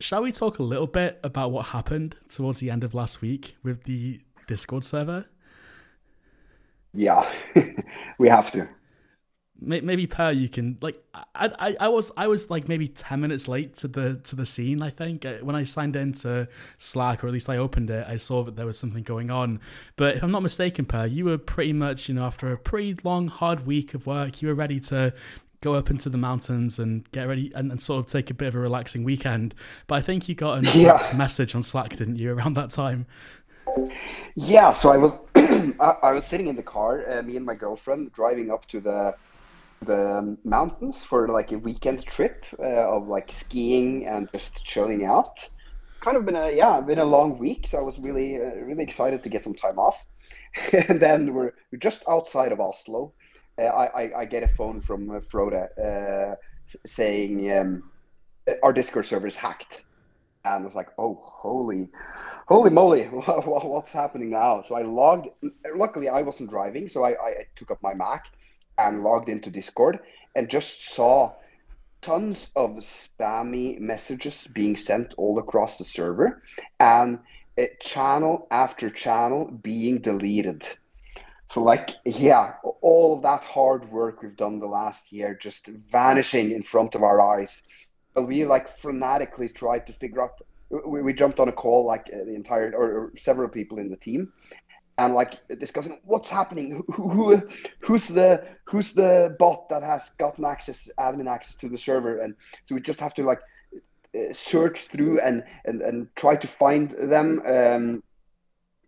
shall we talk a little bit about what happened towards the end of last week with the Discord server? Yeah, we have to. Maybe per you can like I, I i was i was like maybe 10 minutes late to the to the scene i think. Uh, when i signed into slack or at least i opened it i saw that there was something going on. But if i'm not mistaken per you were pretty much you know after a pretty long hard week of work you were ready to go up into the mountains and get ready and, and sort of take a bit of a relaxing weekend but i think you got a yeah. message on slack didn't you around that time yeah so i was I, I was sitting in the car uh, me and my girlfriend driving up to the the mountains for like a weekend trip uh, of like skiing and just chilling out. Kind of been a yeah, been a long week, so I was really uh, really excited to get some time off. and then we're, we're just outside of Oslo. Uh, I, I, I get a phone from uh, Frode uh, saying um, our Discord server is hacked, and I was like, oh holy, holy moly, what's happening now? So I logged. Luckily, I wasn't driving, so I, I took up my Mac and logged into Discord and just saw tons of spammy messages being sent all across the server and channel after channel being deleted. So, like, yeah, all of that hard work we've done the last year just vanishing in front of our eyes. But we like frenetically tried to figure out. We, we jumped on a call like the entire or, or several people in the team, and like discussing what's happening who, who, who's the who's the bot that has gotten access admin access to the server and so we just have to like uh, search through and and, and try to find them um,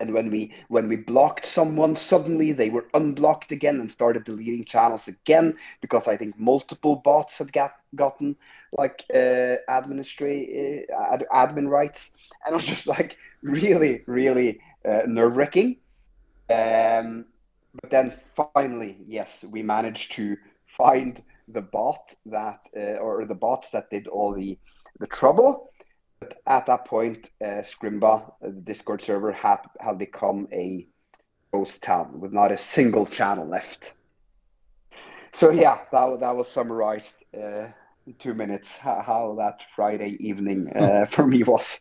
and when we when we blocked someone suddenly they were unblocked again and started deleting channels again because i think multiple bots had got, gotten like uh, uh, admin rights and it was just like really really uh, nerve-wracking um, but then finally, yes, we managed to find the bot that, uh, or the bots that did all the the trouble. But at that point, uh, Scrimba, uh, the Discord server, had had become a ghost town with not a single channel left. So yeah, that that was summarized uh, in two minutes how, how that Friday evening uh, for me was.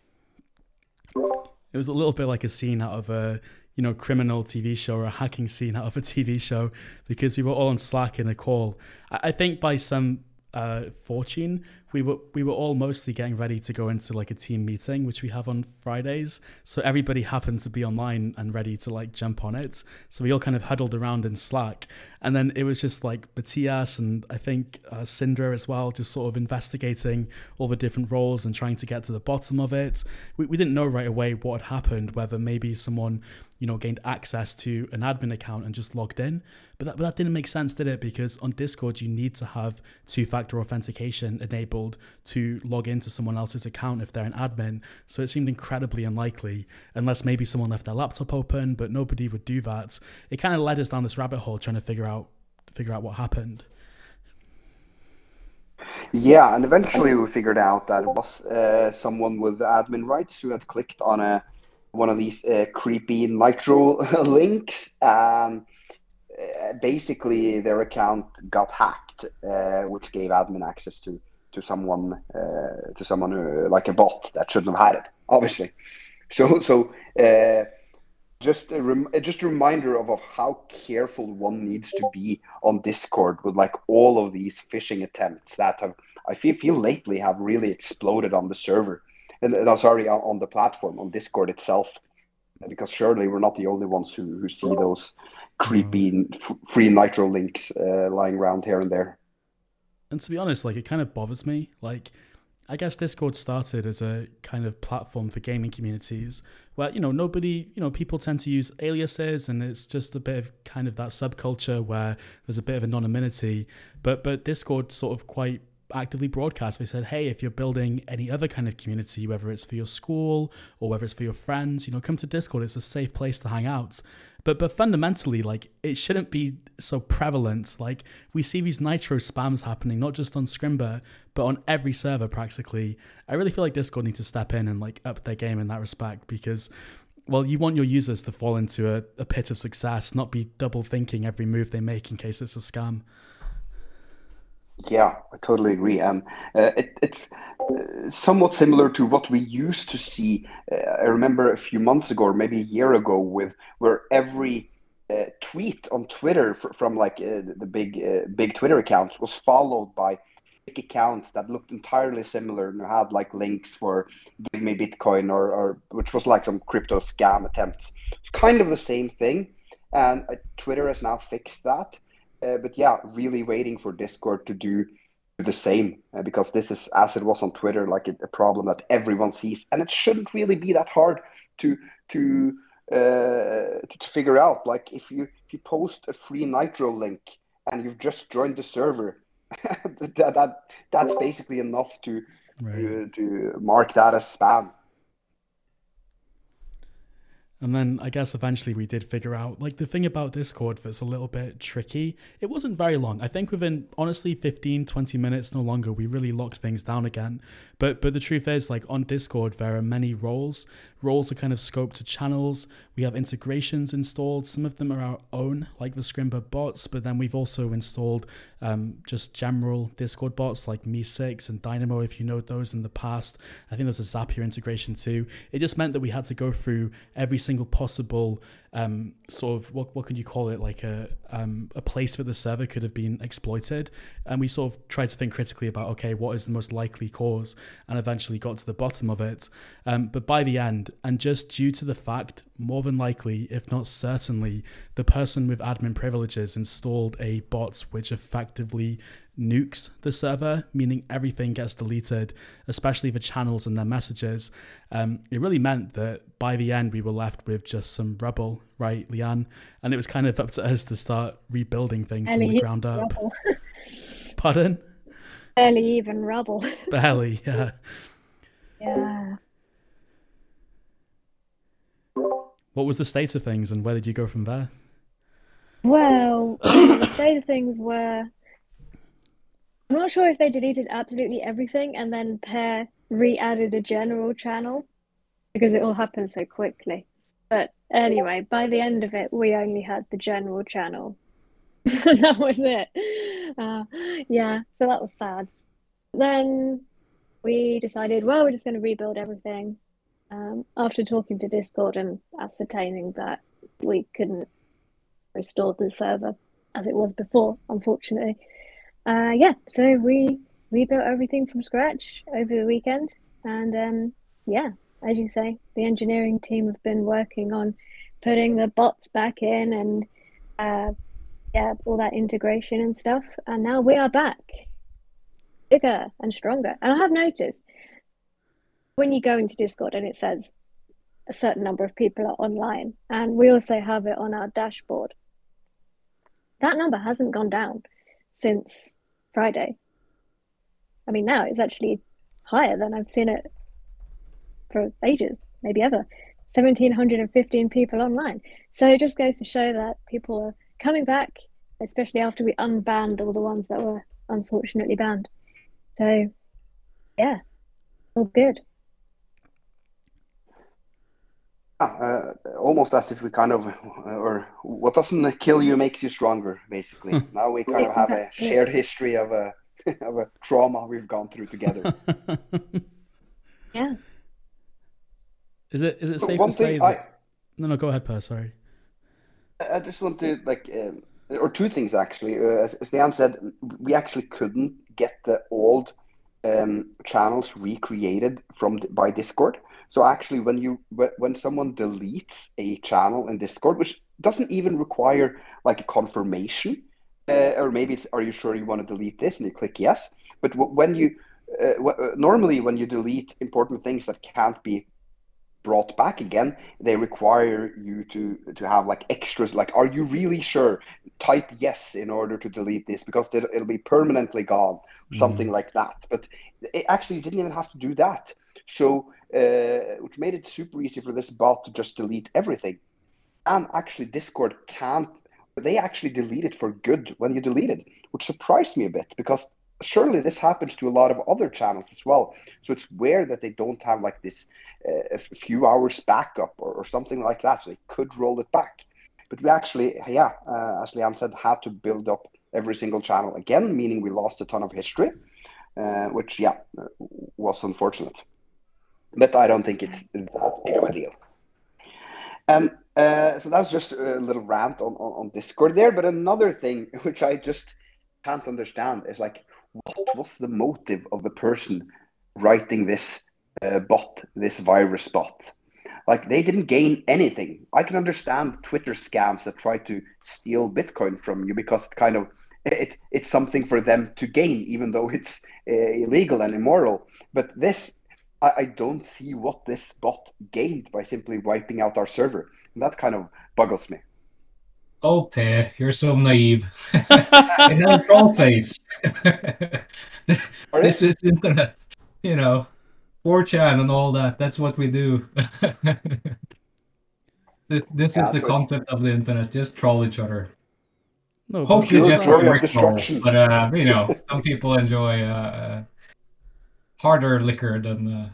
It was a little bit like a scene out of a you know, criminal TV show or a hacking scene out of a TV show because we were all on Slack in a call. I think by some uh, fortune, we were we were all mostly getting ready to go into like a team meeting, which we have on Fridays. So everybody happened to be online and ready to like jump on it. So we all kind of huddled around in Slack, and then it was just like Matthias and I think uh, Sindra as well, just sort of investigating all the different roles and trying to get to the bottom of it. We we didn't know right away what had happened, whether maybe someone you know, gained access to an admin account and just logged in. But that, but that didn't make sense, did it? Because on Discord, you need to have two factor authentication enabled to log into someone else's account if they're an admin. So it seemed incredibly unlikely, unless maybe someone left their laptop open, but nobody would do that. It kind of led us down this rabbit hole trying to figure out figure out what happened. Yeah, and eventually we figured out that it was uh, someone with admin rights who had clicked on a one of these uh, creepy nitro links. Um, uh, basically, their account got hacked, uh, which gave admin access to to someone uh, to someone who, like a bot that shouldn't have had it, obviously. So so. Uh, just a rem- just a reminder of, of how careful one needs to be on Discord with like all of these phishing attempts that have I feel feel lately have really exploded on the server and uh, sorry on the platform on Discord itself, because surely we're not the only ones who, who see those creepy mm. free nitro links uh, lying around here and there. And to be honest, like it kind of bothers me. Like, I guess Discord started as a kind of platform for gaming communities where, you know, nobody, you know, people tend to use aliases and it's just a bit of kind of that subculture where there's a bit of anonymity. But but Discord sort of quite actively broadcast. They said, hey, if you're building any other kind of community, whether it's for your school or whether it's for your friends, you know, come to Discord. It's a safe place to hang out. But but fundamentally, like it shouldn't be so prevalent. Like we see these nitro spams happening, not just on Scrimba, but on every server practically. I really feel like Discord needs to step in and like up their game in that respect because well, you want your users to fall into a, a pit of success, not be double thinking every move they make in case it's a scam. Yeah, I totally agree. And uh, it, it's uh, somewhat similar to what we used to see. Uh, I remember a few months ago, or maybe a year ago, with where every uh, tweet on Twitter fr from like uh, the big big Twitter accounts was followed by accounts that looked entirely similar and had like links for give me Bitcoin or, or which was like some crypto scam attempts. It's kind of the same thing, and Twitter has now fixed that uh, but yeah, really waiting for Discord to do the same uh, because this is as it was on Twitter, like a, a, problem that everyone sees, and it shouldn't really be that hard to to uh, to, to, figure out. Like if you if you post a free Nitro link and you've just joined the server, that, that that's basically enough to right. to, to mark that as spam. And then I guess eventually we did figure out like the thing about Discord that's a little bit tricky. It wasn't very long. I think within honestly 15, 20 minutes, no longer, we really locked things down again. But but the truth is, like on Discord, there are many roles. Roles are kind of scoped to channels. We have integrations installed. Some of them are our own, like the Scrimba bots, but then we've also installed um, just general Discord bots like MEE6 and Dynamo, if you know those in the past. I think there's a Zapier integration too. It just meant that we had to go through every single possible um, sort of what what could you call it? Like a um, a place where the server could have been exploited, and we sort of tried to think critically about okay what is the most likely cause, and eventually got to the bottom of it. Um, but by the end, and just due to the fact, more than likely, if not certainly, the person with admin privileges installed a bot which effectively nukes the server, meaning everything gets deleted, especially the channels and their messages. Um, it really meant that by the end we were left with just some rubble, right, Leanne? And it was kind of up to us to start rebuilding things from the ground up. Pardon? Barely even rubble. Barely, yeah. Yeah. What was the state of things and where did you go from there? Well, the state of things were I'm not sure if they deleted absolutely everything and then Per re-added a general channel because it all happened so quickly. But anyway, by the end of it, we only had the general channel. that was it. Uh, yeah, so that was sad. Then we decided, well, we're just going to rebuild everything. Um, after talking to Discord and ascertaining that we couldn't restore the server as it was before, unfortunately uh, yeah, so we rebuilt everything from scratch over the weekend, and um, yeah, as you say, the engineering team have been working on putting the bots back in and uh, yeah, all that integration and stuff, and now we are back, bigger and stronger. And I have noticed when you go into Discord and it says a certain number of people are online, and we also have it on our dashboard. That number hasn't gone down since Friday. I mean, now it's actually higher than I've seen it for ages, maybe ever. 1,715 people online. So it just goes to show that people are coming back, especially after we unbanned all the ones that were unfortunately banned. So, yeah, all good. Uh, almost as if we kind of, uh, or what doesn't kill you makes you stronger, basically. now we kind of have a shared history of a of a trauma we've gone through together. yeah. Is it is it safe to say I, that? No, no, go ahead, Per. Sorry. I just want to like, um, or two things actually. Uh, as, as Leanne said, we actually couldn't get the old um, channels recreated from by Discord. So actually, when you when someone deletes a channel in Discord, which doesn't even require like a confirmation, uh, or maybe it's are you sure you want to delete this, and you click yes. But when you uh, normally when you delete important things that can't be brought back again, they require you to to have like extras. Like, are you really sure? Type yes in order to delete this because it'll, it'll be permanently gone, mm. something like that. But it actually didn't even have to do that. So uh, which made it super easy for this bot to just delete everything. And actually, Discord can't. They actually delete it for good when you delete it, which surprised me a bit because surely this happens to a lot of other channels as well. So it's weird that they don't have like this uh, a few hours backup or, or something like that. So they could roll it back. But we actually, yeah, uh, as Liam said, had to build up every single channel again, meaning we lost a ton of history, uh, which yeah was unfortunate. But I don't think it's that big of a deal. And uh, so that's just a little rant on, on, on Discord there. But another thing which I just can't understand is like, what was the motive of the person writing this uh, bot, this virus bot? Like they didn't gain anything. I can understand Twitter scams that try to steal Bitcoin from you because it kind of it, it's something for them to gain, even though it's uh, illegal and immoral. But this, I, I, don't see what this bot gained by simply wiping out our server. And that kind of boggles me. Oh, Per, you're so naive. it has a troll face. it's, it's internet, you know, 4chan and all that. That's what we do. this this yeah, is the concept of the internet. Just troll each other. No, Hope you get of destruction. But uh, you know, some people enjoy uh, uh harder liquor than. Uh,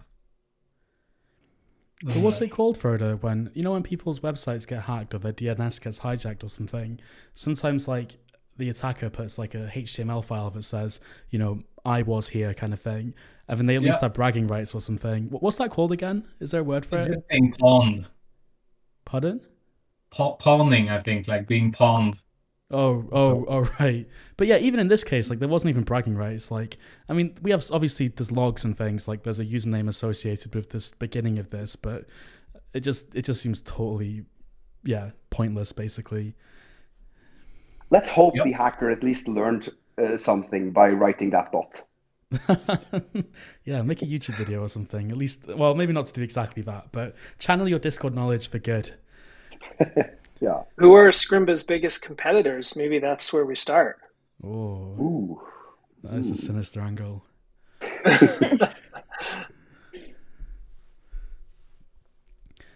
but what's it called, Frode? When you know when people's websites get hacked or their DNS gets hijacked or something, sometimes like the attacker puts like a HTML file that says, you know, I was here kind of thing, and then they at least have bragging rights or something. What's that called again? Is there a word for it? Being pawned. Pardon? Pa- pawning, I think, like being pawned. Oh, oh, oh, right. But yeah, even in this case, like there wasn't even bragging rights. Like, I mean, we have obviously there's logs and things. Like, there's a username associated with this beginning of this, but it just it just seems totally, yeah, pointless, basically. Let's hope yep. the hacker at least learned uh, something by writing that bot. yeah, make a YouTube video or something. At least, well, maybe not to do exactly that, but channel your Discord knowledge for good. Yeah. Who are Scrimba's biggest competitors? Maybe that's where we start. Oh. Ooh. That is a sinister angle.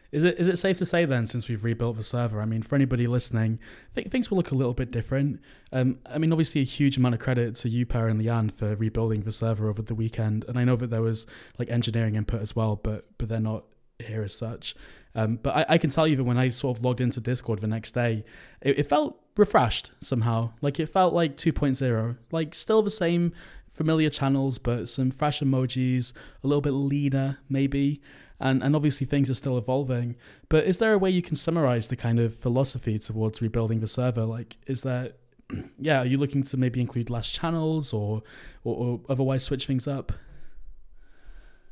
Is it is it safe to say then, since we've rebuilt the server? I mean, for anybody listening, I think things will look a little bit different. Um, I mean, obviously, a huge amount of credit to you, Per and Leanne, for rebuilding the server over the weekend. And I know that there was like engineering input as well, but but they're not here as such. Um, but I, I, can tell you that when I sort of logged into Discord the next day, it, it felt refreshed somehow. Like it felt like 2.0, like still the same familiar channels, but some fresh emojis, a little bit leaner maybe. And, and obviously things are still evolving. But is there a way you can summarize the kind of philosophy towards rebuilding the server? Like, is there, yeah, are you looking to maybe include less channels or, or, or otherwise switch things up?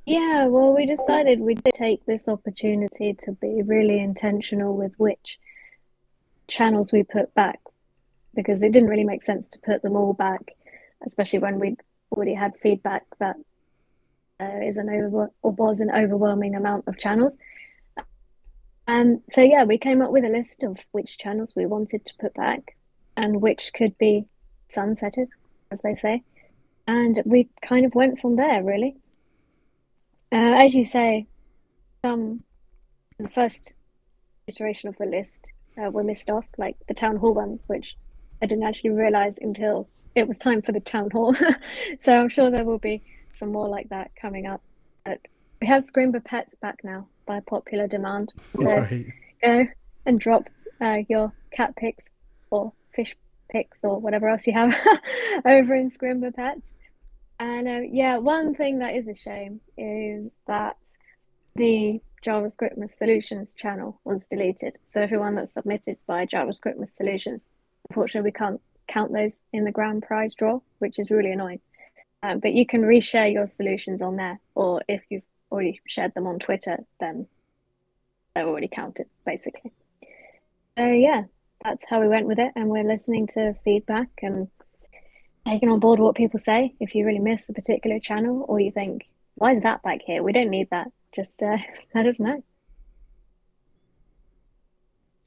Yeah, well, we decided we'd take this opportunity to be really intentional with which channels we put back because it didn't really make sense to put them all back, especially when we'd already had feedback that there is an over or was an overwhelming amount of channels. And so, yeah, we came up with a list of which channels we wanted to put back and which could be sunsetted, as they say. And we kind of went from there, really. Uh, as you say, some the first iteration of the list uh, were missed off, like the town hall ones, which I didn't actually realize until it was time for the town hall. so I'm sure there will be some more like that coming up. But we have Scrimba Pets back now by popular demand. So right. go and drop uh, your cat pics or fish pics or whatever else you have over in Scrimba Pets. And uh, yeah, one thing that is a shame is that the JavaScript Solutions channel was deleted. So everyone that's submitted by JavaScript Solutions, unfortunately, we can't count those in the grand prize draw, which is really annoying. Um, but you can reshare your solutions on there, or if you've already shared them on Twitter, then they're already counted, basically. So yeah, that's how we went with it, and we're listening to feedback and taking on board what people say. If you really miss a particular channel or you think, why is that back here? We don't need that. Just uh, let us know.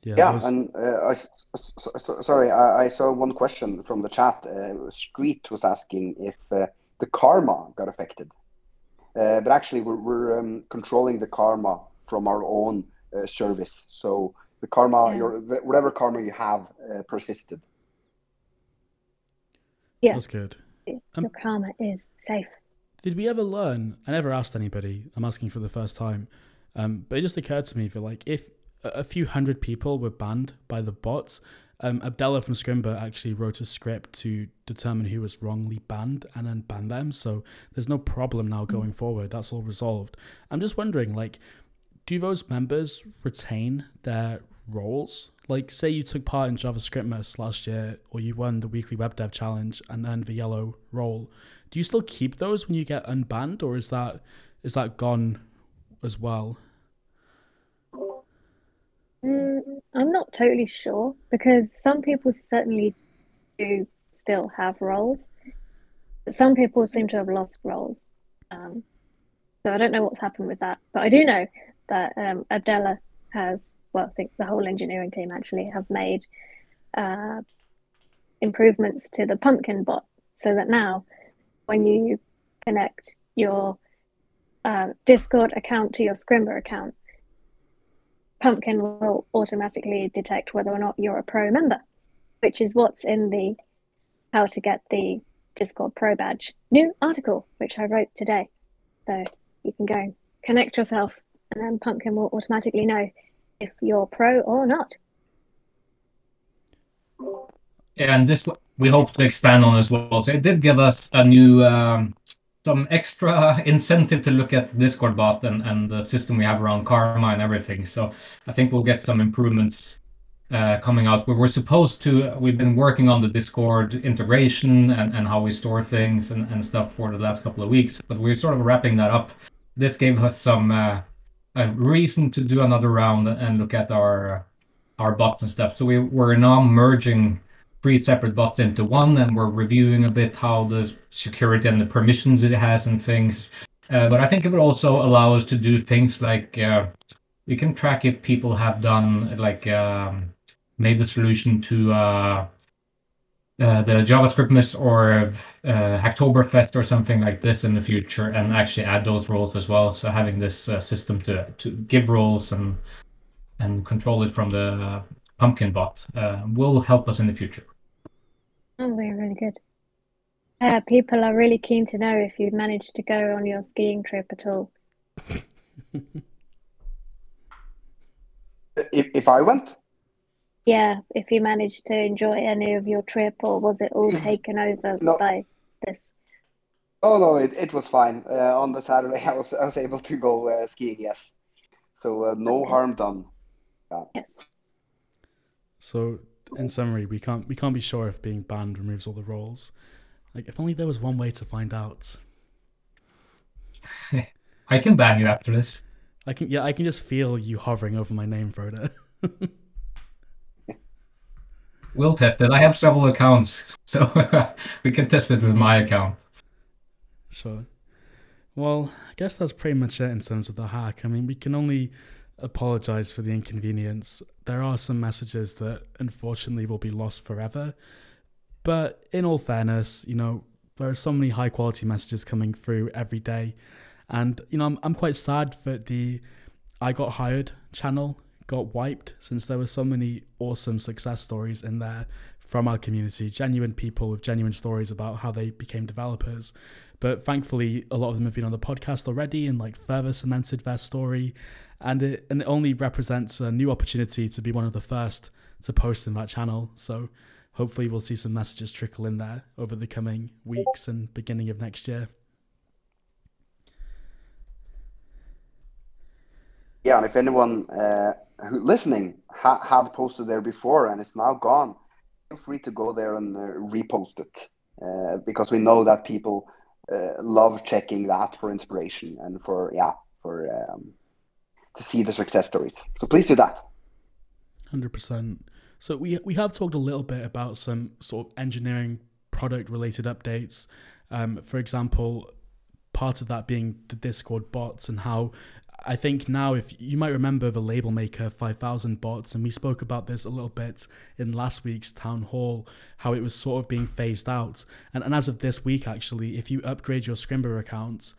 Yeah, yeah was... and uh, I, so, so, sorry, I, I, saw one question from the chat. Uh, Street was asking if uh, the karma got affected, uh, but actually we're, we're um, controlling the karma from our own uh, service. So the karma, yeah. your whatever karma you have, persisted. Yeah. That's good. Your um, karma is safe. Did we ever learn? I never asked anybody. I'm asking for the first time. Um, but it just occurred to me that like if a few hundred people were banned by the bots. Um, Abdella from Scrimba actually wrote a script to determine who was wrongly banned and then ban them. So there's no problem now going forward. That's all resolved. I'm just wondering, like, do those members retain their roles? Like, say you took part in JavaScriptmas last year, or you won the weekly web dev challenge and earned the yellow role. Do you still keep those when you get unbanned, or is that is that gone as well? Mm, I'm not totally sure because some people certainly do still have roles, but some people seem to have lost roles. Um, so I don't know what's happened with that, but I do know that um, Abdella has, well, I think the whole engineering team actually have made uh, improvements to the Pumpkin bot so that now when you connect your uh, Discord account to your Scrimba account, Pumpkin will automatically detect whether or not you're a pro member, which is what's in the how to get the Discord Pro badge new article, which I wrote today. So you can go connect yourself, and then Pumpkin will automatically know if you're pro or not. And this we hope to expand on as well. So it did give us a new um, some extra incentive to look at Discord bot and, and the system we have around Karma and everything. So I think we'll get some improvements uh, coming out. We're supposed to, we've been working on the Discord integration and, and how we store things and, and stuff for the last couple of weeks. But we're sort of wrapping that up. This gave us some uh, a reason to do another round and look at our our bots and stuff. So we, we're now merging three separate bots into one, and we're reviewing a bit how the security and the permissions it has and things. Uh, but I think it would also allow us to do things like uh, we can track if people have done like um, made the solution to uh, the JavaScriptmas or uh, Hacktoberfest or something like this in the future, and actually add those roles as well. So having this uh, system to to give roles and and control it from the Pumpkin bot uh, will help us in the future. Oh, very, really good. Uh, people are really keen to know if you've managed to go on your skiing trip at all. if, if I went? Yeah, if you managed to enjoy any of your trip, or was it all taken over no. by this? Oh no, it, it was fine. Uh, on the Saturday, I was I was able to go uh, skiing. Yes, so uh, no harm done. Yeah. Yes. So, in summary, we can't we can't be sure if being banned removes all the roles. Like, if only there was one way to find out. I can ban you after this. I can, yeah, I can just feel you hovering over my name, Frode. we'll test it. I have several accounts, so we can test it with my account. Sure. Well, I guess that's pretty much it in terms of the hack. I mean, we can only apologize for the inconvenience. There are some messages that unfortunately will be lost forever. But in all fairness, you know, there are so many high quality messages coming through every day. And, you know, I'm, I'm quite sad that the I Got Hired channel got wiped since there were so many awesome success stories in there from our community, genuine people with genuine stories about how they became developers. But thankfully, a lot of them have been on the podcast already and like further cemented their story and it and it only represents a new opportunity to be one of the first to post in that channel. So hopefully we'll see some messages trickle in there over the coming weeks and beginning of next year. Yeah, and if anyone uh, listening ha- have posted there before and it's now gone, feel free to go there and uh, repost it uh, because we know that people uh, love checking that for inspiration and for yeah for um, to see the success stories. So please do that. Hundred percent. So we we have talked a little bit about some sort of engineering product related updates. Um, for example, part of that being the Discord bots and how I think now, if you might remember the label maker 5000 bots, and we spoke about this a little bit in last week's town hall, how it was sort of being phased out. And, and as of this week, actually, if you upgrade your Scrimba account,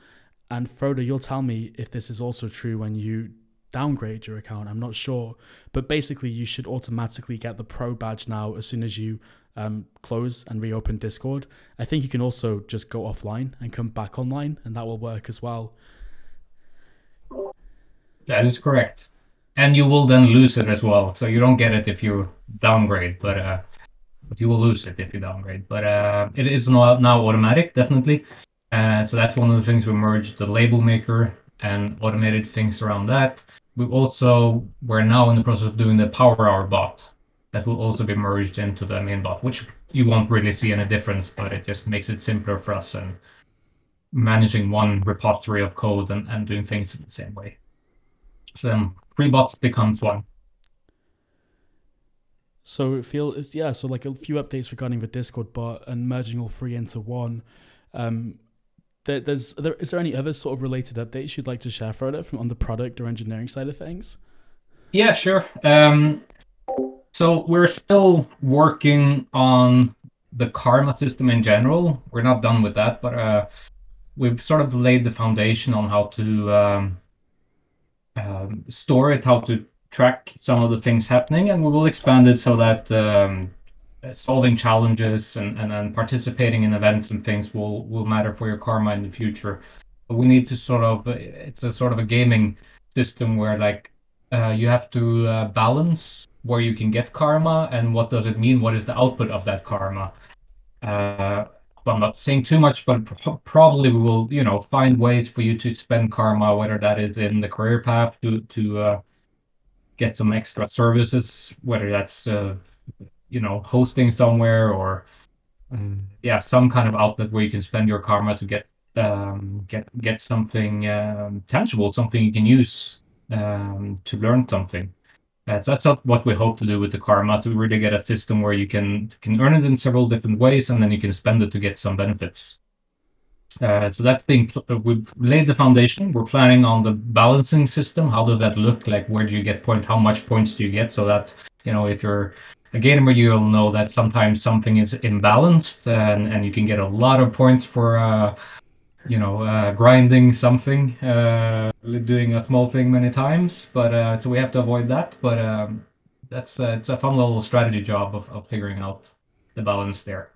and Frode, you'll tell me if this is also true when you downgrade your account. I'm not sure, but basically, you should automatically get the pro badge now as soon as you um, close and reopen Discord. I think you can also just go offline and come back online, and that will work as well. That is correct. and you will then lose it as well. So you don't get it if you downgrade, but uh, but you will lose it if you downgrade. But uh, it is now, now automatic, definitely. Uh, so that's one of the things we merged the label maker and automated things around that. We also we're now in the process of doing the Power Hour bot that will also be merged into the main bot, which you won't really see any difference, but it just makes it simpler for us and managing one repository of code and, and doing things in the same way. So three bots becomes one. So it feels yeah, so like a few updates regarding the Discord bot and merging all three into one. Um, there, there's there, is there any other sort of related updates you'd like to share, Frode, from on the product or engineering side of things? Yeah, sure. Um, so we're still working on the karma system in general. We're not done with that, but uh, we've sort of laid the foundation on how to um, um, store it, how to track some of the things happening, and we will expand it so that um, solving challenges and, and, and participating in events and things will, will matter for your karma in the future. But we need to sort of, it's a sort of a gaming system where like uh, you have to uh, balance where you can get karma and what does it mean? What is the output of that karma? Uh, well, I'm not saying too much, but probably we will, you know, find ways for you to spend karma, whether that is in the career path to to uh, get some extra services, whether that's uh, you know hosting somewhere or um, yeah, some kind of outlet where you can spend your karma to get um, get get something um, tangible, something you can use um, to learn something. Uh, that's what we hope to do with the karma to really get a system where you can can earn it in several different ways and then you can spend it to get some benefits. Uh, so that's being uh, we've laid the foundation. We're planning on the balancing system. How does that look like? Where do you get points? How much points do you get? So that you know if you're a gamer, you'll know that sometimes something is imbalanced and and you can get a lot of points for you know, uh, grinding something, uh, doing a small thing many times. But uh, so we have to avoid that. But um, that's uh, it's a fun little strategy job of, of figuring out the balance there.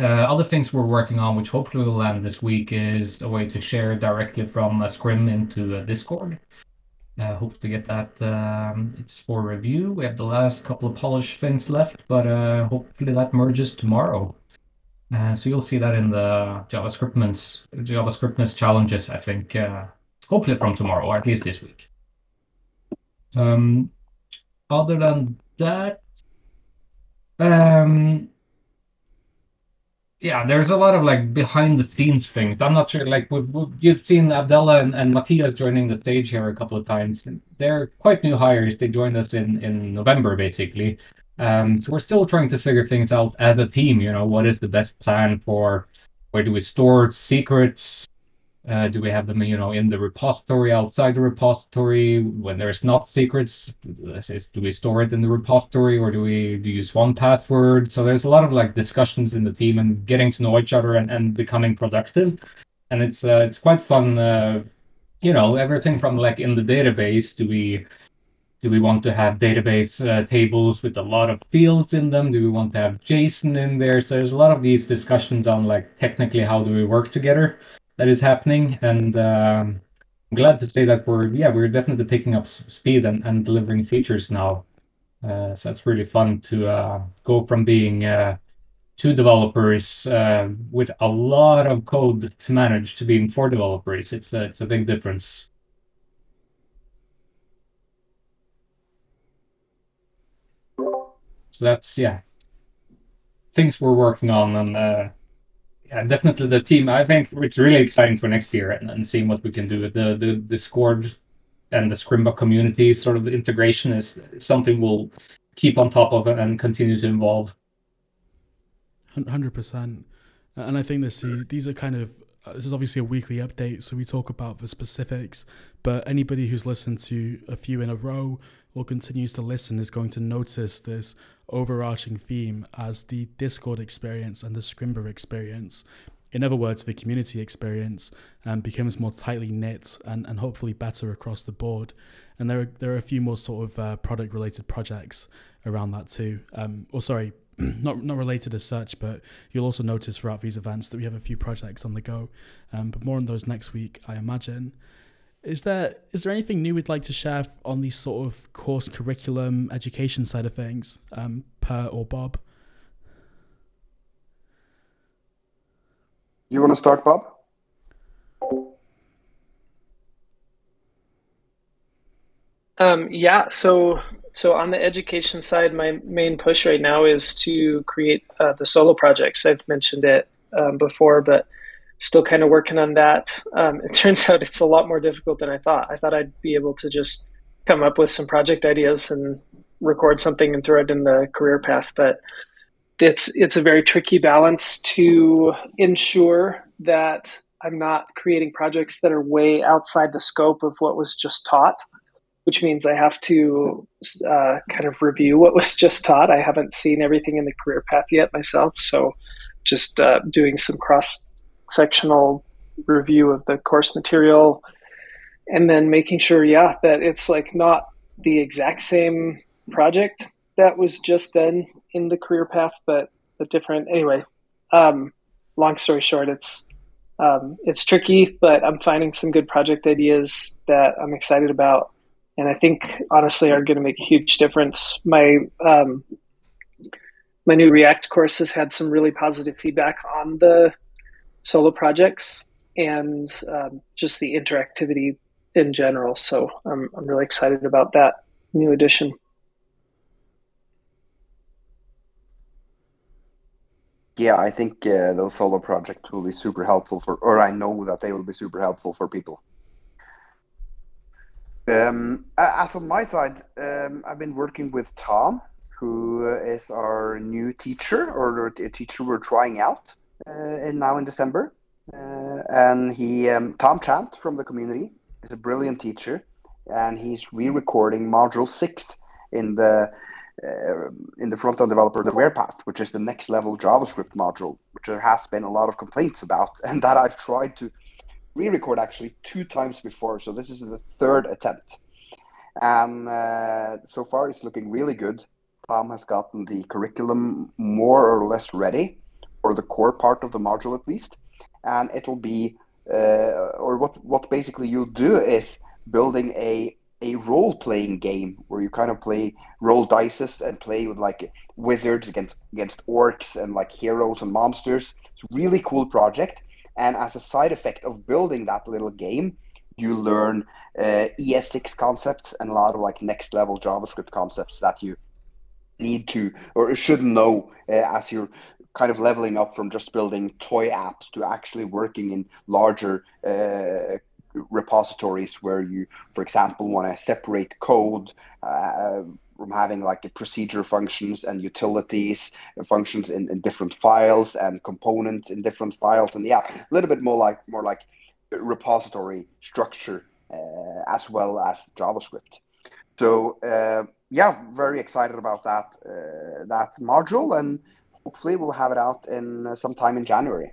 Uh, other things we're working on, which hopefully will land this week, is a way to share directly from a Scrim into Discord. Uh, hope to get that. Um, it's for review. We have the last couple of polished things left, but uh, hopefully that merges tomorrow. Uh, so you'll see that in the JavaScriptmas JavaScriptmas challenges, I think, uh, hopefully from tomorrow or at least this week. Um, other than that, um, yeah, there's a lot of like behind the scenes things. I'm not sure, like we've, we've, you've seen Abdella and, and Matthias joining the stage here a couple of times. They're quite new hires. They joined us in in November basically. Um, so we're still trying to figure things out as a team. You know, what is the best plan for where do we store secrets? Uh, do we have them, you know, in the repository, outside the repository? When there's not secrets, say, do we store it in the repository or do we do use 1Password? So there's a lot of like discussions in the team and getting to know each other and, and becoming productive. And it's uh, it's quite fun. Uh, you know, everything from like in the database, do we do we want to have database uh, tables with a lot of fields in them? Do we want to have JSON in there? So there's a lot of these discussions on like technically how do we work together that is happening. And um, I'm glad to say that we're yeah we're definitely picking up speed and, and delivering features now. Uh, so it's really fun to uh, go from being uh, two developers uh, with a lot of code to manage to being four developers. It's a, it's a big difference. So that's yeah, things we're working on, and uh, yeah, definitely the team. I think it's really exciting for next year and, and seeing what we can do with the the Discord and the Scrimba community. Sort of the integration is something we'll keep on top of and continue to involve. Hundred percent, and I think this these are kind of this is obviously a weekly update, so we talk about the specifics. But anybody who's listened to a few in a row or continues to listen is going to notice this overarching theme as the Discord experience and the Scrimba experience. In other words, the community experience um, becomes more tightly knit and, and hopefully better across the board. And there are, there are a few more sort of uh, product related projects around that too. Um, or sorry, not not related as such, but you'll also notice throughout these events that we have a few projects on the go. Um, but more on those next week, I imagine. Is there is there anything new we'd like to share on the sort of course curriculum education side of things, um, Per or Bob? You want to start, Bob? Um, yeah. So so on the education side, my main push right now is to create uh, the solo projects. I've mentioned it um, before, but still kind of working on that. Um, it turns out it's a lot more difficult than I thought. I thought I'd be able to just come up with some project ideas and record something and throw it in the career path, but it's it's a very tricky balance to ensure that I'm not creating projects that are way outside the scope of what was just taught, which means I have to uh, kind of review what was just taught. I haven't seen everything in the career path yet myself, so just uh, doing some cross sectional review of the course material and then making sure yeah that it's like not the exact same project that was just done in the career path but a different anyway um, long story short it's um, it's tricky but i'm finding some good project ideas that i'm excited about and i think honestly are going to make a huge difference my um, my new react course has had some really positive feedback on the solo projects and um, just the interactivity in general. So I'm, I'm really excited about that new addition. Yeah, I think uh, those solo projects will be super helpful for, or I know that they will be super helpful for people. Um, as on my side, um, I've been working with Tom, who is our new teacher or a teacher we're trying out uh, now in December. Uh, and he, um, Tom Chant from the community, is a brilliant teacher, and he's re-recording module six in the uh, in the front-end developer the wear path, which is the next level JavaScript module, which there has been a lot of complaints about, and that I've tried to re-record actually two times before. So this is the third attempt, and uh, so far it's looking really good. Tom has gotten the curriculum more or less ready, or the core part of the module at least, and it'll be uh, or what what basically you'll do is building a a role playing game where you kind of play roll dices and play with like wizards against against orcs and like heroes and monsters. It's a really cool project. And as a side effect of building that little game, you learn uh, ES6 concepts and a lot of like next level JavaScript concepts that you need to or should know uh, as you're kind of leveling up from just building toy apps to actually working in larger uh, repositories where you, for example, want to separate code uh, from having like the procedure functions and utilities functions in, in different files and components in different files and yeah a little bit more like more like repository structure uh, as well as javascript so uh, yeah very excited about that uh, that module and hopefully we'll have it out in uh, sometime in January.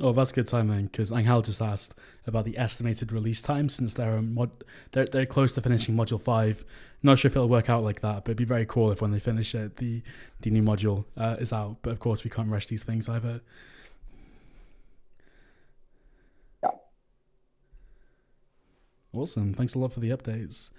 Oh, that's good timing because Angel just asked about the estimated release time since they're mod- they're they're close to finishing module five. Not sure if it'll work out like that, but it'd be very cool if when they finish it, the the new module uh, is out. But of course, we can't rush these things either. Yeah. Awesome. Thanks a lot for the updates.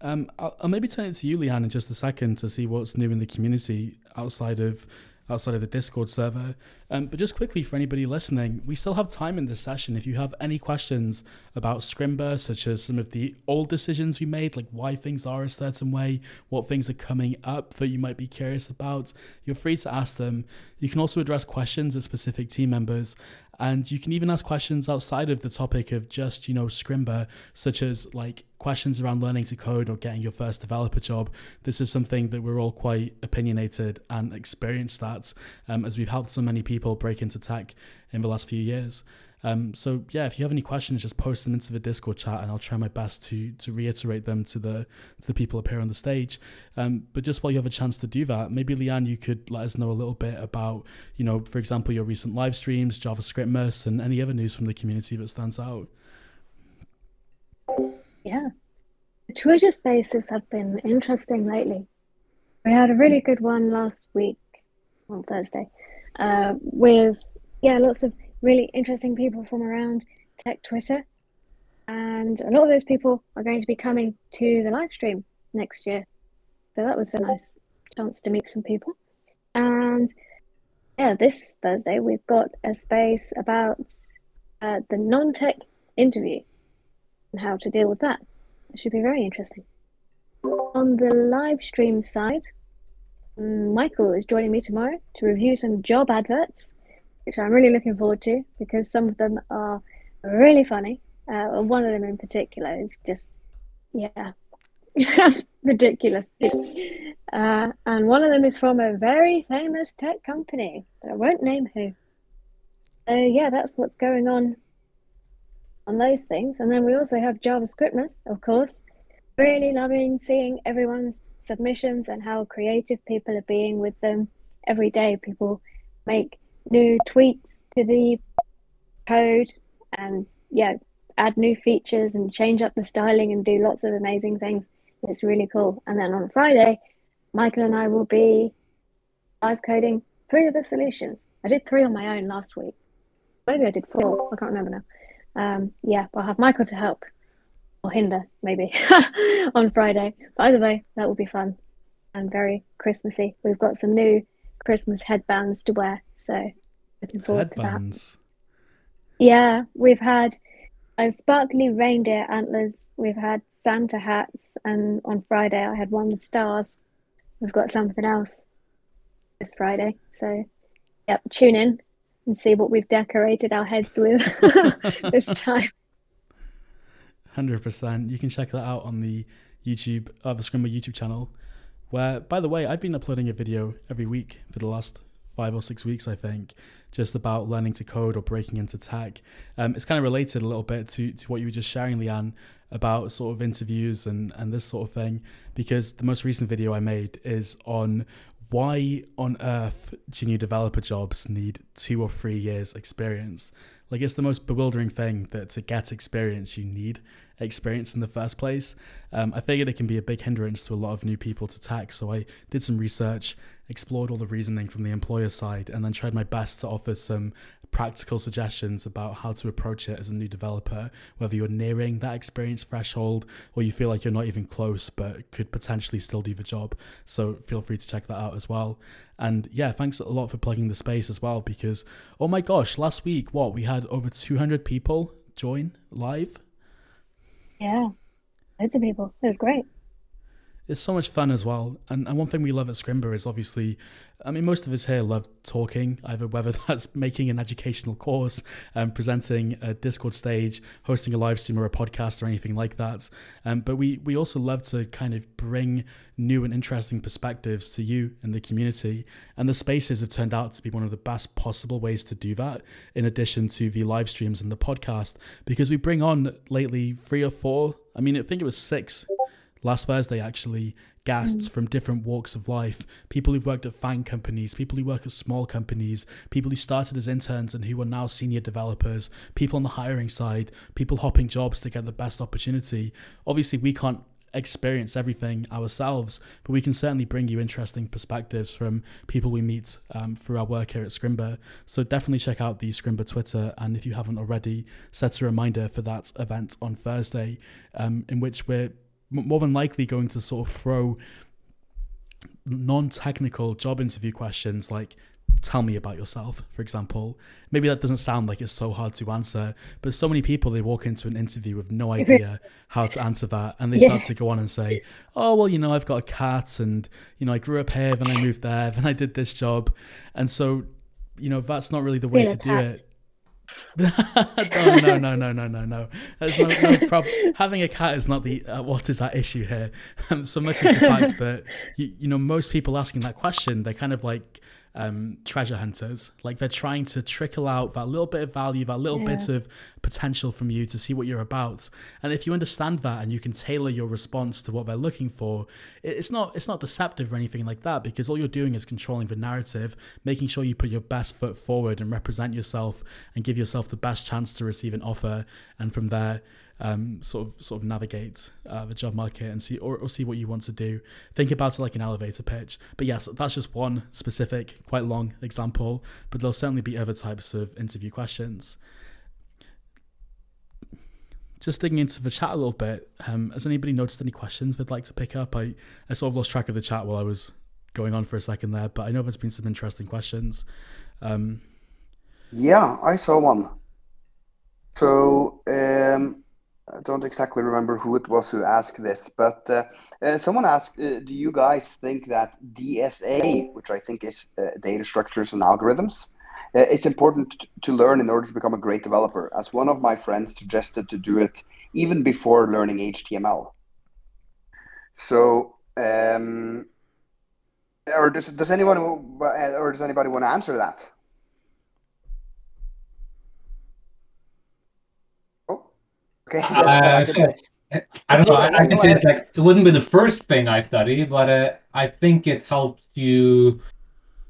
Um, I'll, I'll, maybe turn it to you, Leanne, in just a second to see what's new in the community outside of outside of the Discord server. Um, but just quickly for anybody listening, we still have time in this session. If you have any questions about Scrimba, such as some of the old decisions we made, like why things are a certain way, what things are coming up that you might be curious about, you're free to ask them. You can also address questions at specific team members, and you can even ask questions outside of the topic of just, you know, Scrimba, such as like questions around learning to code or getting your first developer job. This is something that we're all quite opinionated and experienced at um, as we've helped so many people break into tech in the last few years. Um, so yeah, if you have any questions, just post them into the Discord chat, and I'll try my best to to reiterate them to the to the people up here on the stage. Um, but just while you have a chance to do that, maybe Leanne, you could let us know a little bit about, you know, for example, your recent live streams, JavaScriptmas, and any other news from the community that stands out. Yeah, the Twitter spaces have been interesting lately. We had a really good one last week on Thursday uh, with yeah lots of really interesting people from around tech Twitter. And a lot of those people are going to be coming to the live stream next year. So that was a nice chance to meet some people. And yeah, this Thursday we've got a space about uh, the non tech interview and how to deal with that. It should be very interesting. On the live stream side, Michael is joining me tomorrow to review some job adverts, which I'm really looking forward to because some of them are really funny. Uh, one of them in particular is just, yeah, ridiculous. Uh, and one of them is from a very famous tech company, but I won't name who. So yeah, that's what's going on on those things. And then we also have JavaScriptmas, of course. Really loving seeing everyone's submissions and how creative people are being with them. Every day, people make new tweaks to the code and yeah, add new features and change up the styling and do lots of amazing things. It's really cool. And then on Friday, Michael and I will be live coding three of the solutions. I did three on my own last week. Maybe I did four. I can't remember now. Um, yeah, I'll have Michael to help or hinder maybe on Friday. But either way, that will be fun and very Christmassy. We've got some new Christmas headbands to wear, so looking forward headbands. to that. Yeah, we've had a sparkly reindeer antlers. We've had Santa hats, and on Friday I had one with stars. We've got something else this Friday, so yep, tune in and see what we've decorated our heads with this time. Hundred percent. You can check that out on the YouTube, uh, the Scrimba YouTube channel. Where, by the way, I've been uploading a video every week for the last five or six weeks, I think, just about learning to code or breaking into tech. Um, it's kind of related a little bit to, to what you were just sharing, Leanne, about sort of interviews and, and this sort of thing, because the most recent video I made is on why on earth junior developer jobs need two or three years experience like it's the most bewildering thing that to get experience you need experience in the first place. Um, i figured it can be a big hindrance to a lot of new people to tech so i did some research explored all the reasoning from the employer side and then tried my best to offer some practical suggestions about how to approach it as a new developer, whether you're nearing that experience threshold or you feel like you're not even close but could potentially still do the job. So feel free to check that out as well. And yeah, thanks a lot for plugging the space as well because, oh my gosh, last week, what, we had over 200 people join live? Yeah, loads of people. It was great it's so much fun as well. And, and one thing we love at Scrimba is obviously, I mean, most of us here love talking, either whether that's making an educational course, um, presenting a Discord stage, hosting a live stream or a podcast or anything like that. Um, but we, we also love to kind of bring new and interesting perspectives to you and the community. And the spaces have turned out to be one of the best possible ways to do that, in addition to the live streams and the podcast, because we bring on lately three or four, I mean, I think it was six last Thursday actually guests mm. from different walks of life people who've worked at fine companies people who work at small companies people who started as interns and who are now senior developers people on the hiring side people hopping jobs to get the best opportunity obviously we can't experience everything ourselves but we can certainly bring you interesting perspectives from people we meet um, through our work here at scrimba so definitely check out the scrimba twitter and if you haven't already set a reminder for that event on thursday um, in which we're more than likely going to sort of throw non-technical job interview questions like tell me about yourself for example. Maybe that doesn't sound like it's so hard to answer but so many people they walk into an interview with no idea how to answer that and they yeah. start to go on and say oh well you know i've got a cat and you know i grew up here then i moved there then i did this job. And so you know that's not really the way to do it no, no, no, no, no, no, no. There's no, no. Having a cat is not the uh, what is that issue here. Um, so much as the fact that you, you know most people asking that question, they're kind of like um, treasure hunters. Like they're trying to trickle out that little bit of value, that little yeah. bit of potential from you to see what you're about. And if you understand that and you can tailor your response to what they're looking for, it's not it's not deceptive or anything like that because all you're doing is controlling the narrative, making sure you put your best foot forward and represent yourself and give yourself the best chance to receive an offer. And from there, um, sort of sort of navigate uh, the job market and see or, or see what you want to do. Think about it like an elevator pitch. But yes, that's just one specific, quite long example. But there'll certainly be other types of interview questions. just digging into the chat a little bit, um, has anybody noticed any questions they'd like to pick up? I, I sort of lost track of the chat while I was going on for a second there, but I know there's been some interesting questions. Um, yeah, I saw one. So um, I don't exactly remember who it was who asked this, but uh, uh, someone asked, uh, "Do you guys think that DSA, which I think is uh, data structures and algorithms, uh, it's important to learn in order to become a great developer?" As one of my friends suggested to do it even before learning HTML. So, um, or does does anyone or does anybody want to answer that? Okay. Uh, I don't know. I, I can say it's like it wouldn't be the first thing I study, but uh, I think it helps you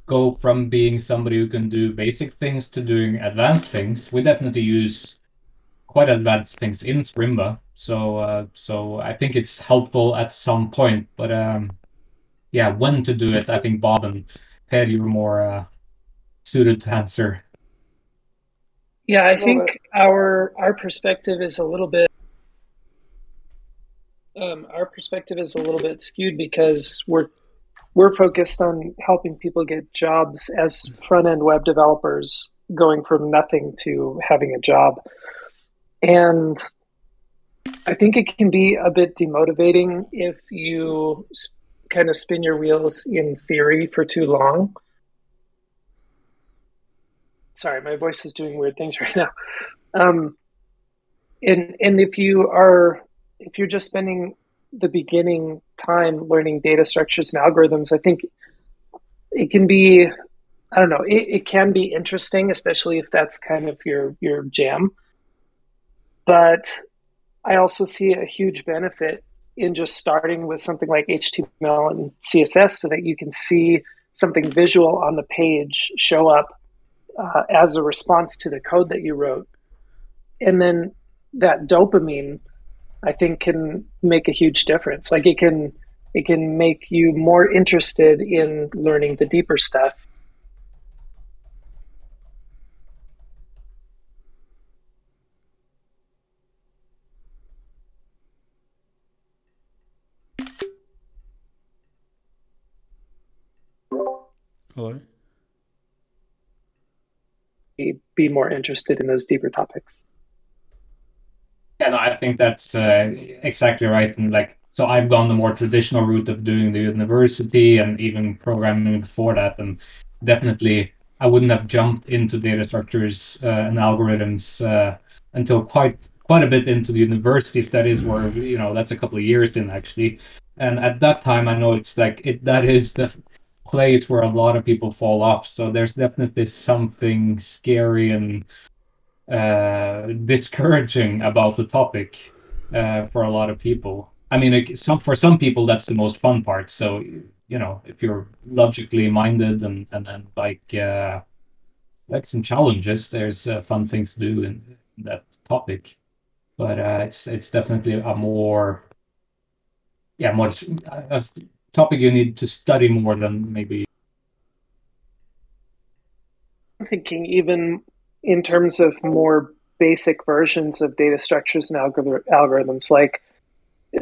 go from being somebody who can do basic things to doing advanced things. We definitely use quite advanced things in Scrimba, so uh, so I think it's helpful at some point. But um, yeah, when to do it, I think Bob and Per, you were more uh, suited to answer. Yeah, I think our our perspective is a little bit um, our perspective is a little bit skewed because we're we're focused on helping people get jobs as front end web developers, going from nothing to having a job, and I think it can be a bit demotivating if you kind of spin your wheels in theory for too long sorry, my voice is doing weird things right now. Um, and and if you are if you're just spending the beginning time learning data structures and algorithms, I think it can be I don't know, it, it can be interesting, especially if that's kind of your your jam. But I also see a huge benefit in just starting with something like HTML and CSS so that you can see something visual on the page show up uh, as a response to the code that you wrote. And then that dopamine, I think, can make a huge difference. Like it can it can make you more interested in learning the deeper stuff. Be more interested in those deeper topics. Yeah, no, I think that's uh, exactly right. And like, so I've gone the more traditional route of doing the university and even programming before that. And definitely, I wouldn't have jumped into data structures uh, and algorithms uh, until quite quite a bit into the university studies, where you know that's a couple of years in actually. And at that time, I know it's like it that is the place where a lot of people fall off. So there's definitely something scary and uh, discouraging about the topic uh, for a lot of people. I mean, some for some people that's the most fun part. So you know, if you're logically minded and and, and like uh, like some challenges, there's uh, fun things to do in, in that topic. But uh, it's it's definitely a more yeah more as topic you need to study more than maybe I'm thinking even in terms of more basic versions of data structures and algorithms like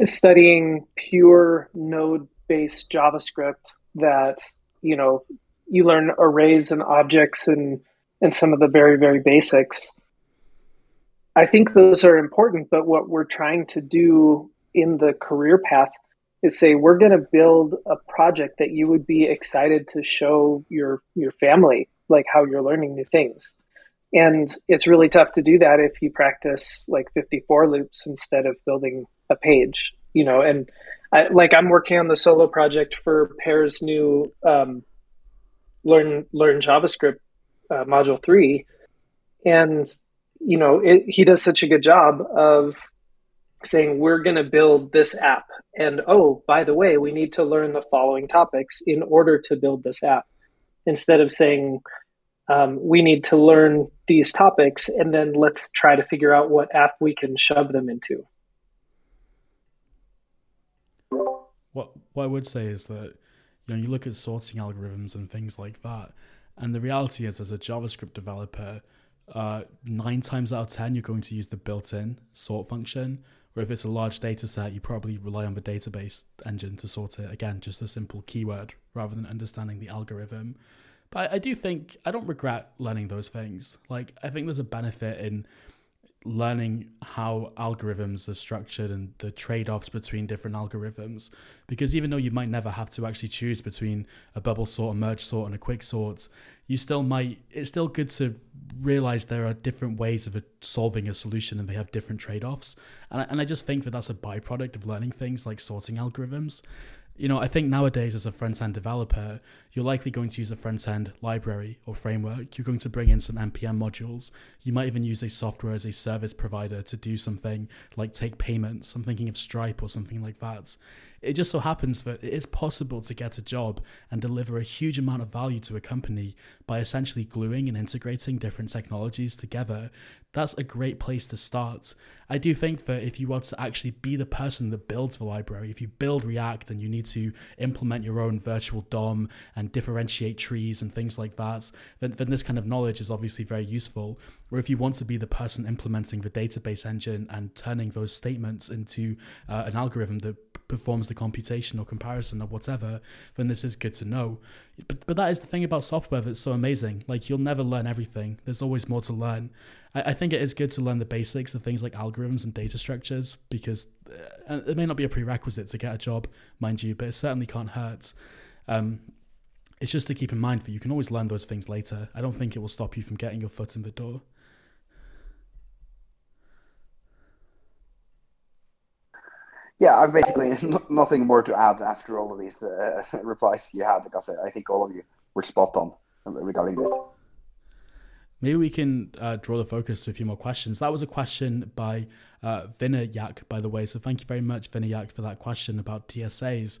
studying pure node based javascript that you know you learn arrays and objects and and some of the very very basics. I think those are important but what we're trying to do in the career path is say we're going to build a project that you would be excited to show your your family like how you're learning new things. And it's really tough to do that if you practice like 54 loops instead of building a page you know? And I, like i'm working on the solo project for Per's new um, learn learn javascript uh, module 3 and you know it, he does such a good job of saying we're going to build this app. And oh by the way we need to learn the following topics in order to build this app. Instead of saying um, we need to learn these topics and then let's try to figure out what app we can shove them into. What what i would say is that you know you look at sorting algorithms and things like that and the reality is as a javascript developer uh, nine times out of ten you're going to use the built-in sort function. Or if it's a large data set, you probably rely on the database engine to sort it. Again, just a simple keyword rather than understanding the algorithm. But I, I do think I don't regret learning those things. Like I think there's a benefit in learning how algorithms are structured and the trade-offs between different algorithms. Because even though you might never have to actually choose between a bubble sort a merge sort and a quick sort you still might it's still good to realize there are different ways of solving a solution and they have different trade-offs. And I, and I just think that that's a byproduct of learning things like sorting algorithms. You know, I think nowadays as a front end developer, you're likely going to use a front end library or framework. You're going to bring in some NPM modules. You might even use a software as a service provider to do something like take payments. I'm thinking of Stripe or something like that. It just so happens that it is possible to get a job and deliver a huge amount of value to a company by essentially gluing and integrating different technologies together that's a great place to start. I do think that if you want to actually be the person that builds the library, if you build React and you need to implement your own virtual DOM and differentiate trees and things like that, then, then this kind of knowledge is obviously very useful. Or if you want to be the person implementing the database engine and turning those statements into uh, an algorithm that performs the computation or comparison or whatever, then this is good to know. But, but that is the thing about software that's so amazing. Like you'll never learn everything. There's always more to learn. I, I think it is good to learn the basics of things like algorithms and data structures because uh, it may not be a prerequisite to get a job, mind you, but it certainly can't hurt. Um, it's just to keep in mind that you can always learn those things later. I don't think it will stop you from getting your foot in the door. yeah, I've basically nothing more to add after all of these uh, replies you had because I think all of you were spot on regarding this. Maybe we can uh, draw the focus to a few more questions. That was a question by uh, Vinayak, by the way. So thank you very much, Vinayak, for that question about DSAs.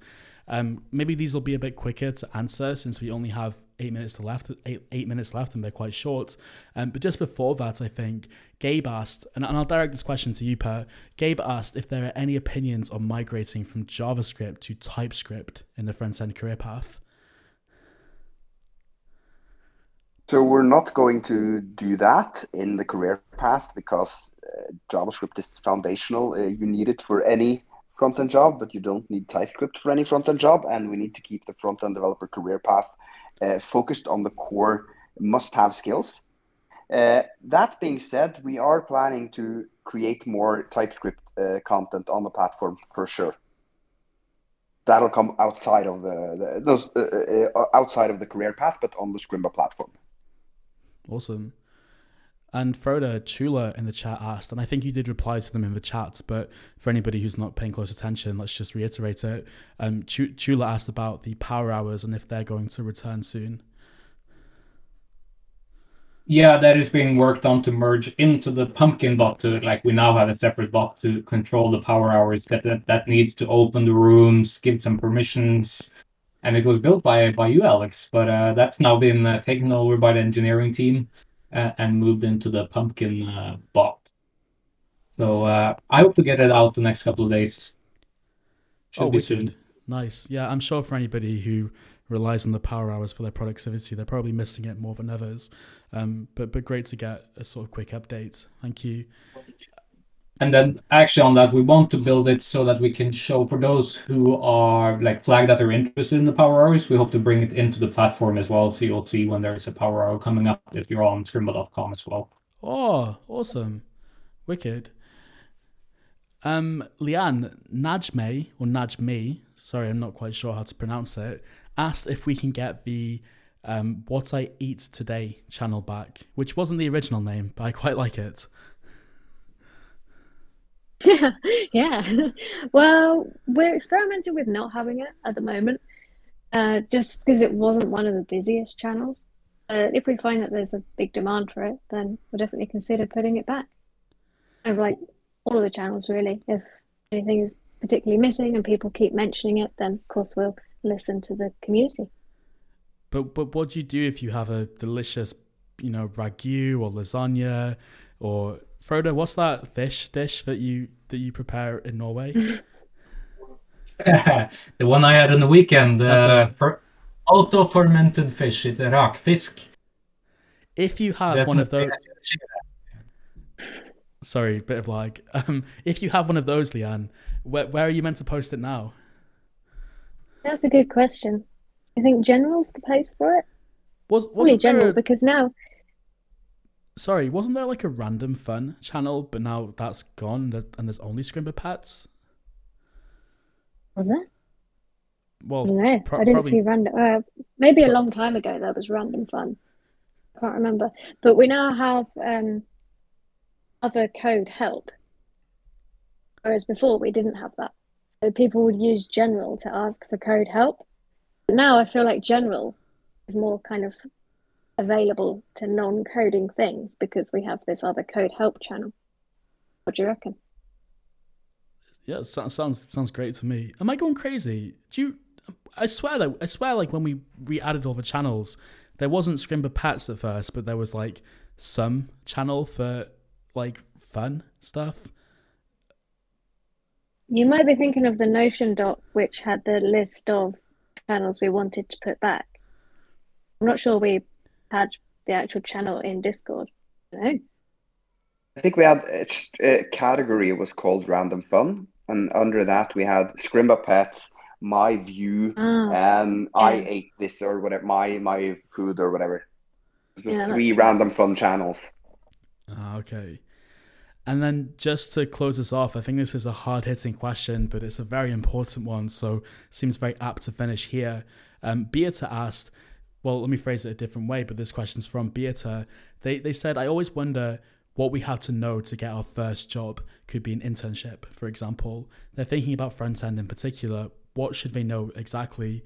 Um, maybe these will be a bit quicker to answer since we only have eight minutes left. Eight, eight minutes left, and they're quite short. Um, but just before that, I think Gabe asked, and, and I'll direct this question to you, Per. Gabe asked if there are any opinions on migrating from JavaScript to TypeScript in the front end career path. So we're not going to do that in the career path because uh, JavaScript is foundational. Uh, you need it for any front end job, but you don't need TypeScript for any front end job. And we need to keep the front end developer career path uh, focused on the core must have skills. Uh, that being said, we are planning to create more TypeScript uh, content on the platform for sure. That'll come outside of the, the those uh, uh, outside of the career path, but on the Scrimba platform. Awesome. And Frode Chula in the chat asked, and I think you did reply to them in the chat, but for anybody who's not paying close attention, let's just reiterate it. Um, Chula asked about the power hours and if they're going to return soon. Yeah, that is being worked on to merge into the Pumpkin bot. To like, we now have a separate bot to control the power hours. That that, that needs to open the rooms, give some permissions, and it was built by by you, Alex. But uh, that's now been uh, taken over by the engineering team and moved into the pumpkin uh, bot. So uh, I hope to get it out the next couple of days. Should oh, be soon. Nice. Yeah, I'm sure for anybody who relies on the power hours for their productivity, they're probably missing it more than others. Um, but but great to get a sort of quick update. Thank you. And then actually on that, we want to build it so that we can show for those who are like flagged that they're interested in the power hours, we hope to bring it into the platform as well. So you'll see when there's a power hour coming up if you're on scrimba.com as well. Oh, awesome. Wicked. Um, Lian Najme or Najme, sorry, I'm not quite sure how to pronounce it, asked if we can get the um, What I Eat Today channel back, which wasn't the original name, but I quite like it. Yeah, yeah. Well, we're experimenting with not having it at the moment, uh, just because it wasn't one of the busiest channels. Uh, if we find that there's a big demand for it, then we'll definitely consider putting it back. And like all of the channels, really. If anything is particularly missing and people keep mentioning it, then of course we'll listen to the community. But but what do you do if you have a delicious, you know, ragu or lasagna or Frode, what's that fish dish that you that you prepare in Norway? the one I had on the weekend. Uh, fer- auto fermented fish. It's a rakfisk. if you have Definitely. one of those, sorry, bit of lag. Um, if you have one of those, Leanne, where where are you meant to post it now? That's a good question. I think general's the place for it. Was was general a... because now. Sorry, wasn't there like a random fun channel, but now that's gone, and there's only Scrimba Pets? Was there? Well, I. Pro- I didn't probably... see random. Uh, maybe a long time ago there was random fun. Can't remember, but we now have um, other code help, whereas before we didn't have that. So people would use general to ask for code help. But now I feel like general is more kind of available to non-coding things because we have this other code help channel. What do you reckon? Yeah, sounds sounds great to me. Am I going crazy? Do you? I swear that I swear, like when we re-added all the channels, there wasn't Scrimba Pets at first, but there was like some channel for like fun stuff. You might be thinking of the Notion doc, which had the list of channels we wanted to put back. I'm not sure we had the actual channel in Discord. No. I think we had a category it was called Random Fun, and under that we had Scrimba Pets, My View, oh, and yeah. I ate this or whatever, my my food or whatever. Yeah, three random fun channels. Ah, okay. And then just to close this off, I think this is a hard hitting question, but it's a very important one, so seems very apt to finish here. Um, Beata asked, well, let me phrase it a different way, but this question's from Beata. They, they said, I always wonder what we have to know to get our first job. Could be an internship, for example. They're thinking about front end in particular. What should they know exactly?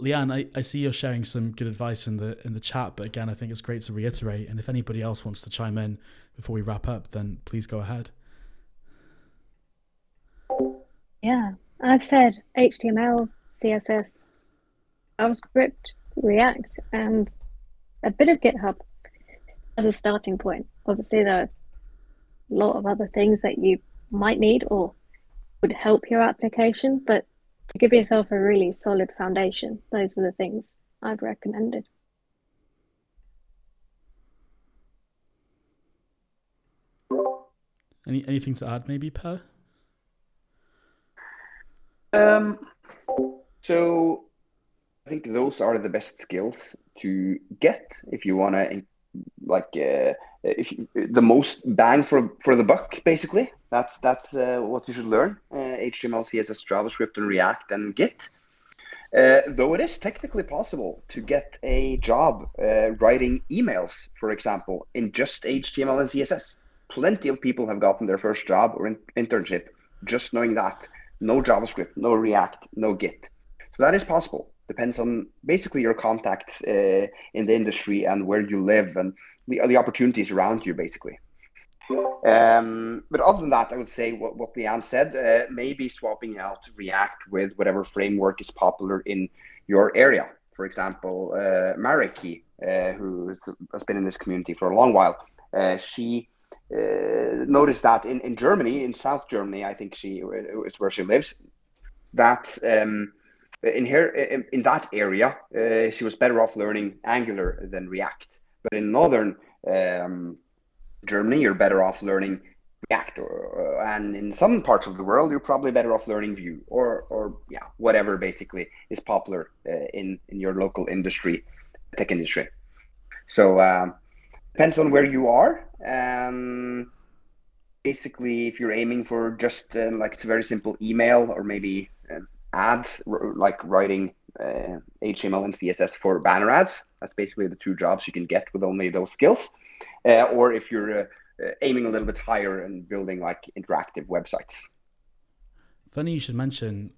Leanne, I, I see you're sharing some good advice in the in the chat, but again, I think it's great to reiterate. And if anybody else wants to chime in, before we wrap up, then please go ahead. Yeah, I've said HTML, CSS, JavaScript, React, and a bit of GitHub as a starting point. Obviously, there are a lot of other things that you might need or would help your application, but to give yourself a really solid foundation, those are the things I've recommended. Any anything to add, maybe, Per? Um, so I think those are the best skills to get if you want to, like, uh, if you, the most bang for for the buck, basically. That's that's uh, what you should learn: uh, HTML, CSS, JavaScript, and React, and Git. Uh, though it is technically possible to get a job uh, writing emails, for example, in just HTML and CSS plenty of people have gotten their first job or in- internship just knowing that no JavaScript, no React, no Git. So that is possible. Depends on basically your contacts uh, in the industry and where you live and the, the opportunities around you, basically. Um, but other than that, I would say what, what Leanne said, uh, maybe swapping out React with whatever framework is popular in your area. For example, uh, Mariki, uh, who has been in this community for a long while, uh, she uh, noticed that in, in Germany, in South Germany, I think she is where she lives. That um, in her in, in that area, uh, she was better off learning Angular than React. But in northern um, Germany, you're better off learning React, or, and in some parts of the world, you're probably better off learning Vue or or yeah, whatever basically is popular uh, in in your local industry, tech industry. So. Um, depends on where you are. Um, basically, if you're aiming for just uh, like it's a very simple email or maybe uh, ads, like writing uh, HTML and CSS for banner ads, that's basically the two jobs you can get with only those skills. Uh, or if you're uh, uh, aiming a little bit higher and building like interactive websites. Funny you should mention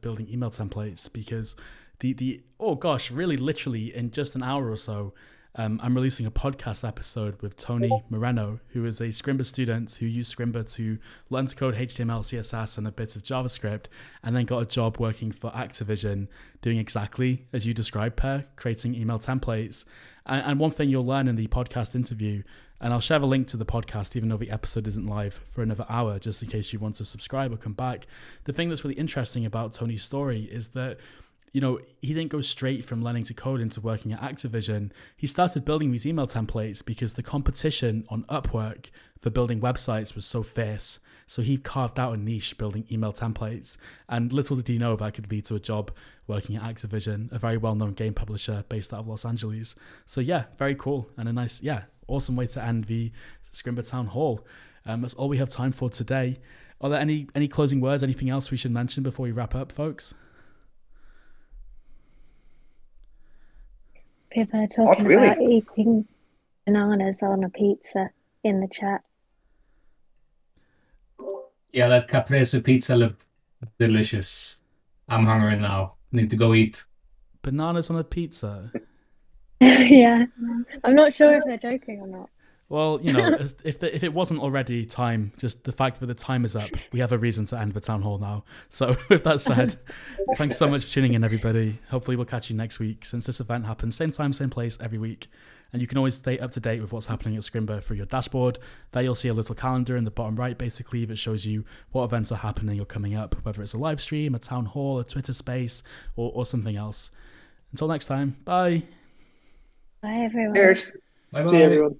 building email templates because the the oh gosh, really literally in just an hour or so um, I'm releasing a podcast episode with Tony Moreno, who is a Scrimba student who used Scrimba to learn to code HTML, CSS, and a bit of JavaScript, and then got a job working for Activision, doing exactly as you described, Per, creating email templates. And, and one thing you'll learn in the podcast interview, and I'll share a link to the podcast, even though the episode isn't live for another hour, just in case you want to subscribe or come back. The thing that's really interesting about Tony's story is that you know, he didn't go straight from learning to code into working at Activision. He started building these email templates because the competition on Upwork for building websites was so fierce. So he carved out a niche building email templates. And little did he know that could lead to a job working at Activision, a very well known game publisher based out of Los Angeles. So yeah, very cool. And a nice, yeah, awesome way to end the Scrimba Town Hall. Um, that's all we have time for today. Are there any any closing words? Anything else we should mention before we wrap up, folks? People are oh, talking really. about eating bananas on a pizza in the chat. Yeah, that caprese pizza looked delicious. I'm hungry now. Need to go eat. Bananas on a pizza. yeah, I'm not sure if they're joking or not. Well, you know, if the, if it wasn't already time, just the fact that the time is up, we have a reason to end the town hall now. So, with that said, thanks so much for tuning in, everybody. Hopefully, we'll catch you next week since this event happens same time, same place every week. And you can always stay up to date with what's happening at Scrimba through your dashboard. There, you'll see a little calendar in the bottom right, basically, that shows you what events are happening or coming up, whether it's a live stream, a town hall, a Twitter space, or, or something else. Until next time, bye. Bye, everyone. Cheers. Bye-bye. See you, everyone.